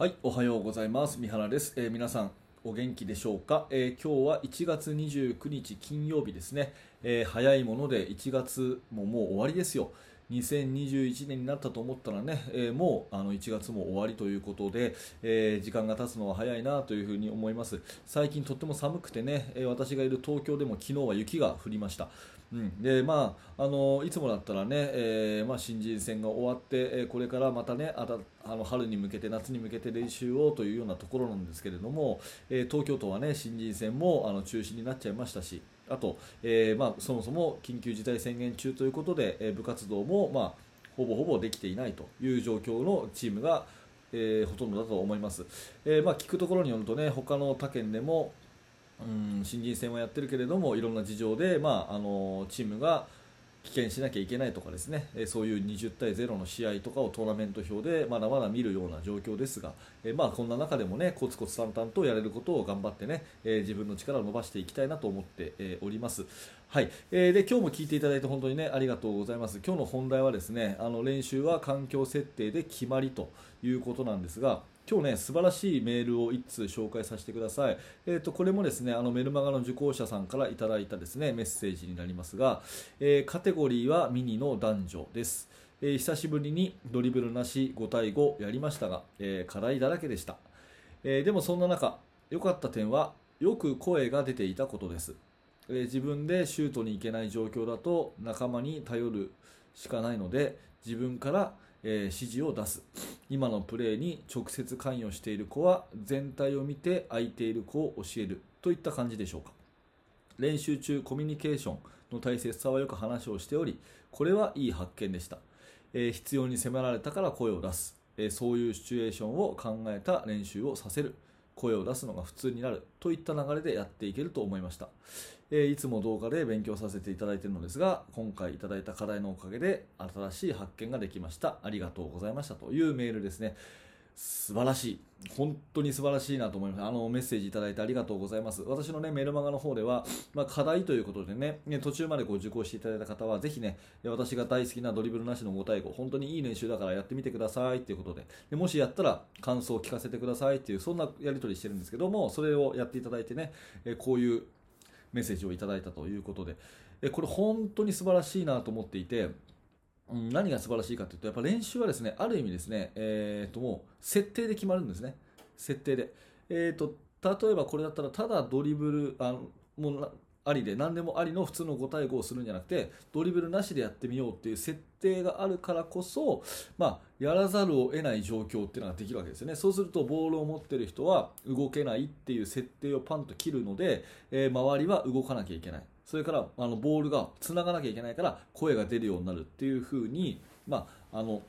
はい、おはようございます。三原です。えー皆さん、お元気でしょうか、えー今日は1月29日金曜日ですね。えー早いもので1月ももう終わりですよ。2021年になったと思ったらね、えーもうあの1月も終わりということで、えー時間が経つのは早いなというふに思います。最近とっても寒くてね、え私がいる東京でも昨日は雪が降りました。うん、でまあ、あのいつもだったらね、えーまあ、新人戦が終わって、えこれからまたねあの春に向けて夏に向けて練習をというようなところなんですけれども、え東京都はね新人戦もあの中止になっちゃいましたしあと、えーまあ、そもそも緊急事態宣言中ということで、えー部活動も、まあ、ほぼほぼできていないという状況のチームが、えーほとんどだと思います、えーまあ、聞くところによるとね他の他県でもうん新人戦はやってるけれどもいろんな事情で、まあ、あのチームが棄権しなきゃいけないとかですねえそういう20対0の試合とかをトーナメント表でまだまだ見るような状況ですが、えまあ、こんな中でもねコツコツ淡々とやれることを頑張ってね、え自分の力を伸ばしていきたいなと思って、えおります。はい、えーで今日も聞いていただいて本当にねありがとうございます。今日の本題はですねあの練習は環境設定で決まりということなんですが。今日ね素晴らしいメールを1通紹介させてください。えー、とこれもですねあのメルマガの受講者さんからいただいたですねメッセージになりますが、えーカテゴリーはミニの男女です。えー久しぶりにドリブルなし5対5やりましたが、えー課題だらけでした、えでもそんな中良かった点はよく声が出ていたことです、え自分でシュートに行けない状況だと仲間に頼るしかないので自分から、えー指示を出す。今のプレーに直接関与している子は全体を見て空いている子を教える。といった感じでしょうか。練習中コミュニケーションの大切さはよく話をしておりこれはいい発見でした、えー必要に迫られたから声を出す、えーそういうシチュエーションを考えた練習をさせる。声を出すのが普通になるといった流れでやっていけると思いました、えーいつも動画で勉強させていただいているのですが今回いただいた課題のおかげで新しい発見ができました。ありがとうございましたというメールですね。素晴らしい。本当に素晴らしいなと思います。あの、メッセージいただいてありがとうございます。私のね、メルマガの方では、まあ、課題ということでね、ね途中までこう受講していただいた方は、ぜひね、私が大好きなドリブルなしの5対5、本当にいい練習だからやってみてくださいっていうことで、でもしやったら感想を聞かせてくださいっていう、そんなやり取りしてるんですけども、それをやっていただいてね、えこういうメッセージをいただいたということで、えこれ本当に素晴らしいなと思っていて、うん何が素晴らしいかというと、やっぱ練習はですね、ある意味ですね、えー、ともう設定で決まるんですね、設定で。えー、と例えばこれだったら、ただドリブルあのもうなありで、何でもありの普通の5対5をするんじゃなくて、ドリブルなしでやってみようっていう設定があるからこそ、まあ、やらざるを得ない状況っていうのができるわけですよね。そうすると、ボールを持ってる人は動けないっていう設定をパンと切るので、えー周りは動かなきゃいけない。それからあのボールがつながなきゃいけないから声が出るようになるっていう風に、まあ、あの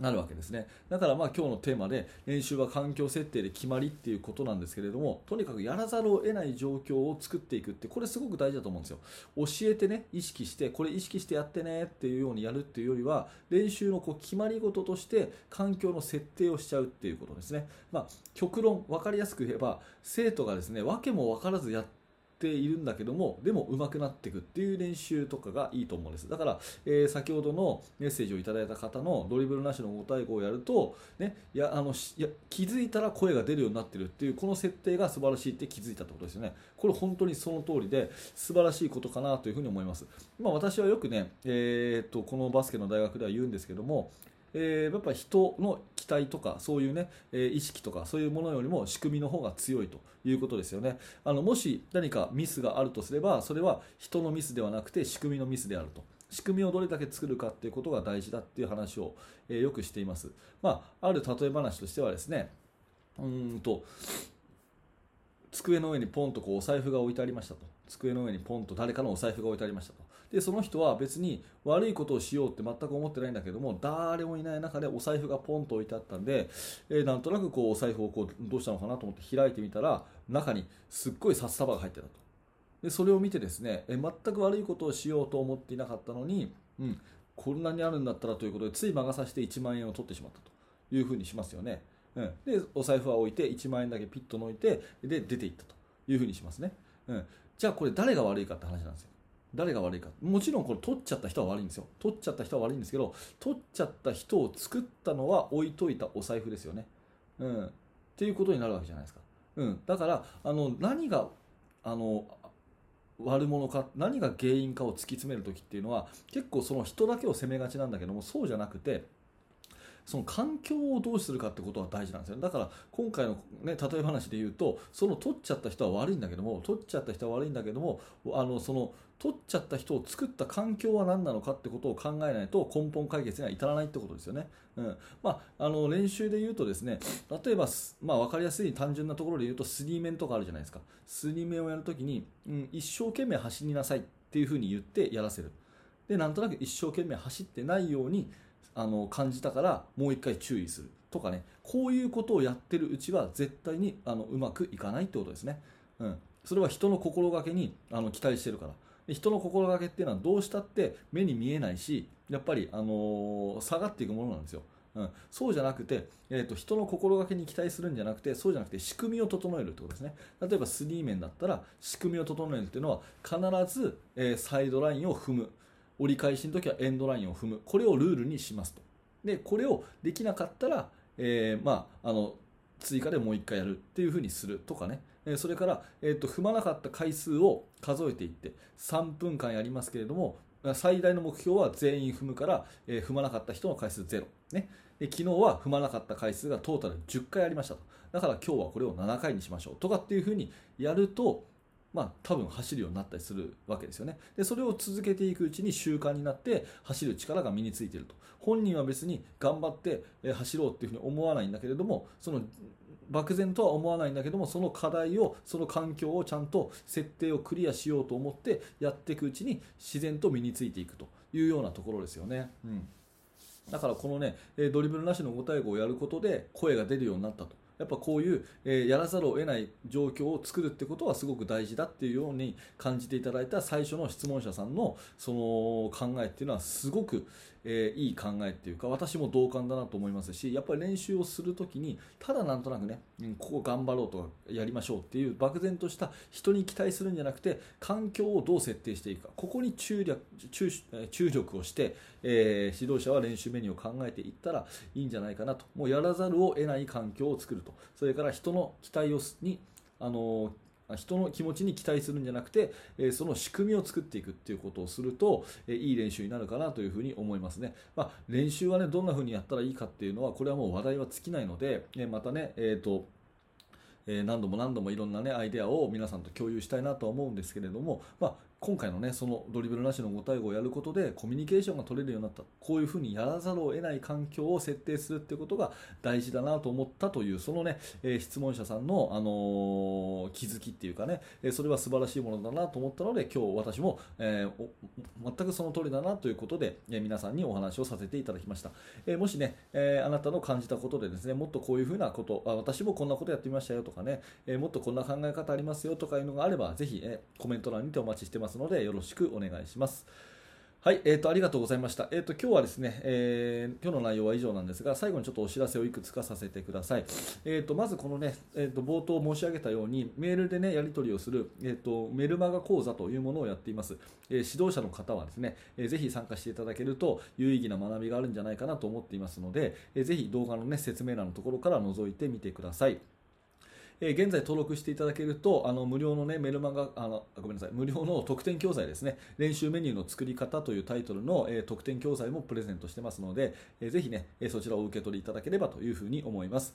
なるわけですね。だからまあ今日のテーマで練習は環境設定で決まりっていうことなんですけれどもとにかくやらざるを得ない状況を作っていくってこれすごく大事だと思うんですよ。教えてね意識してこれ意識してやってねっていうようにやるっていうよりは練習のこう決まり事として環境の設定をしちゃうっていうことですね。まあ極論分かりやすく言えば生徒がですね訳も分からずやってているんだけどもでも上手くなっていくっていう練習とかがいいと思うんです。だから、えー先ほどのメッセージをいただいた方のドリブルなしの5対5をやると、ね、いやあのいや気づいたら声が出るようになってるっていうこの設定が素晴らしいって気づいたってことですよね。これ本当にその通りで素晴らしいことかなというふうに思います、まあ、私はよくね、えーっとこのバスケの大学では言うんですけどもえーやっぱ人の期待とかそういうね、えー意識とかそういうものよりも仕組みの方が強いということですよね。あのもし何かミスがあるとすればそれは人のミスではなくて仕組みのミスであると。仕組みをどれだけ作るかっていうことが大事だっていう話を、えーよくしています、まあ、ある例え話としてはですねうんと机の上にポンとこうお財布が置いてありましたと。机の上にポンと誰かのお財布が置いてありましたと。でその人は別に悪いことをしようって全く思ってないんだけども誰もいない中でお財布がポンと置いてあったんで、えーなんとなくこうお財布をこうどうしたのかなと思って開いてみたら中にすっごい札束が入ってたと。でそれを見てですねえ全く悪いことをしようと思っていなかったのに、うん、こんなにあるんだったらということでつい魔が差して1万円を取ってしまったと。いうふうにしますよね、うん、でお財布は置いて1万円だけピッと置いてで出ていったと。いうふうにしますね、うん、じゃあこれ誰が悪いかって話なんですよ。誰が悪いか。もちろんこれ取っちゃった人は悪いんですよ。取っちゃった人は悪いんですけど取っちゃった人を作ったのは置いといたお財布ですよね、うん、っていうことになるわけじゃないですか。うん、だからあの何があの悪者か何が原因かを突き詰める時っていうのは結構その人だけを責めがちなんだけどもそうじゃなくてその環境をどうするかってことは大事なんですよ。だから今回の、ね、例え話で言うとその取っちゃった人は悪いんだけども取っちゃった人は悪いんだけどもあのその取っちゃった人を作った環境は何なのかってことを考えないと根本解決には至らないってことですよね。うん。まあ、あの練習で言うとですね例えば、まあ、分かりやすい単純なところで言うとスリーメンとかあるじゃないですか。スリーメンをやるときに、うん、一生懸命走りなさいっていうふうに言ってやらせる。でなんとなく一生懸命走ってないようにあの感じたからもう一回注意するとかね。こういうことをやってるうちは絶対にあのうまくいかないってことですね、うん、それは人の心がけにあの期待してるから。人の心がけっていうのはどうしたって目に見えないしやっぱり、あのー、下がっていくものなんですよ、うん、そうじゃなくて、えーと、人の心がけに期待するんじゃなくてそうじゃなくて仕組みを整えるってことですね。例えばスリー面だったら仕組みを整えるっていうのは必ず、えー、サイドラインを踏む。折り返しの時はエンドラインを踏む。これをルールにしますと。でこれをできなかったら、えー、まあ、あの追加でもう1回やるっていうふうにするとかね。それから、えーと、踏まなかった回数を数えていって3分間やりますけれども最大の目標は全員踏むから、えー、踏まなかった人の回数0、ね、昨日は踏まなかった回数がトータル10回ありましたと。だから今日はこれを7回にしましょうとかっていうふうにやるとまあ、多分走るようになったりするわけですよね。でそれを続けていくうちに習慣になって走る力が身についていると。本人は別に頑張って走ろうっていうふうに思わないんだけれどもその漠然とは思わないんだけどもその課題をその環境をちゃんと設定をクリアしようと思ってやっていくうちに自然と身についていくと。いうようなところですよね。うん。だからこのねドリブルなしの5対5をやることで声が出るようになったと。やっぱこういう、えー、やらざるを得ない状況を作るってことはすごく大事だっていうように感じていただいた最初の質問者さんのその考えっていうのはすごく、えー、いい考えっていうか私も同感だなと思いますしやっぱり練習をするときにただなんとなくね、うん、ここ頑張ろうとかやりましょうっていう漠然とした人に期待するんじゃなくて環境をどう設定していくかここに注力注注力をして、えー、指導者は練習メニューを考えていったらいいんじゃないかなと。もうやらざるを得ない環境を作る。とそれから人の期待をにあの人の気持ちに期待するんじゃなくて、えその仕組みを作っていくっていうことをすると、えいい練習になるかなというふうに思いますね。まあ、練習はね、どんなふうにやったらいいかっていうのは、これはもう話題は尽きないので、ね、またね、えっ、ー、と、え何度も何度もいろんな、ね、アイデアを皆さんと共有したいなとは思うんですけれども、まあ、今回のねそのドリブルなしの5対5をやることでコミュニケーションが取れるようになった。こういうふうにやらざるを得ない環境を設定するっていうことが大事だなと思ったというそのね、えー、質問者さんの、あのー、気づきっていうかね、えそれは素晴らしいものだなと思ったので今日私も、えー、全くその通りだなということで、え皆さんにお話をさせていただきました、えもしね、えあなたの感じたことでですねもっとこういうふうなことあ私もこんなことやってみましたよとかね、えもっとこんな考え方ありますよとかいうのがあればぜひ、えコメント欄にてお待ちしてます。のでよろしくお願いします。はい、えーと、ありがとうございました。えーと、今日はですね、えー、今日の内容は以上なんですが、最後にちょっとお知らせをいくつかさせてください。えーと、まずこのね、えーと、冒頭申し上げたように、メールでね、やり取りをする、えー、とメルマガ講座というものをやっています。え、指導者の方はですね、えー、ぜひ参加していただけると、有意義な学びがあるんじゃないかなと思っていますので、えー、ぜひ動画のね、説明欄のところから覗いてみてください。えー、現在登録していただけると、あの無料の、ね、メルマガあの、ごめんなさい、無料の特典教材ですね、練習メニューの作り方というタイトルの、えー、特典教材もプレゼントしてますので、えー、ぜひね、そちらを受け取りいただければというふうに思います。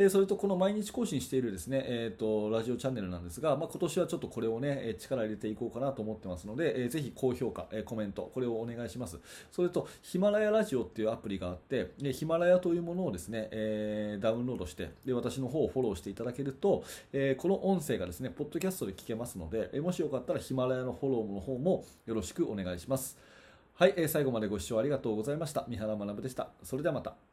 えそれとこの毎日更新しているですね、えーと、ラジオチャンネルなんですが、まあ、今年はちょっとこれをね、力入れていこうかなと思ってますので、えー、ぜひ高評価、えコメント、これをお願いします。それと、ヒマラヤラジオっていうアプリがあって、ヒマラヤというものをですね、えー、ダウンロードして、で私の方をフォローしていただけると、とえー、この音声がですね、ポッドキャストで聞けますので、えもしよかったらヒマラヤのフォローの方もよろしくお願いします。はい、えー最後までご視聴ありがとうございました。三原学でした。それではまた。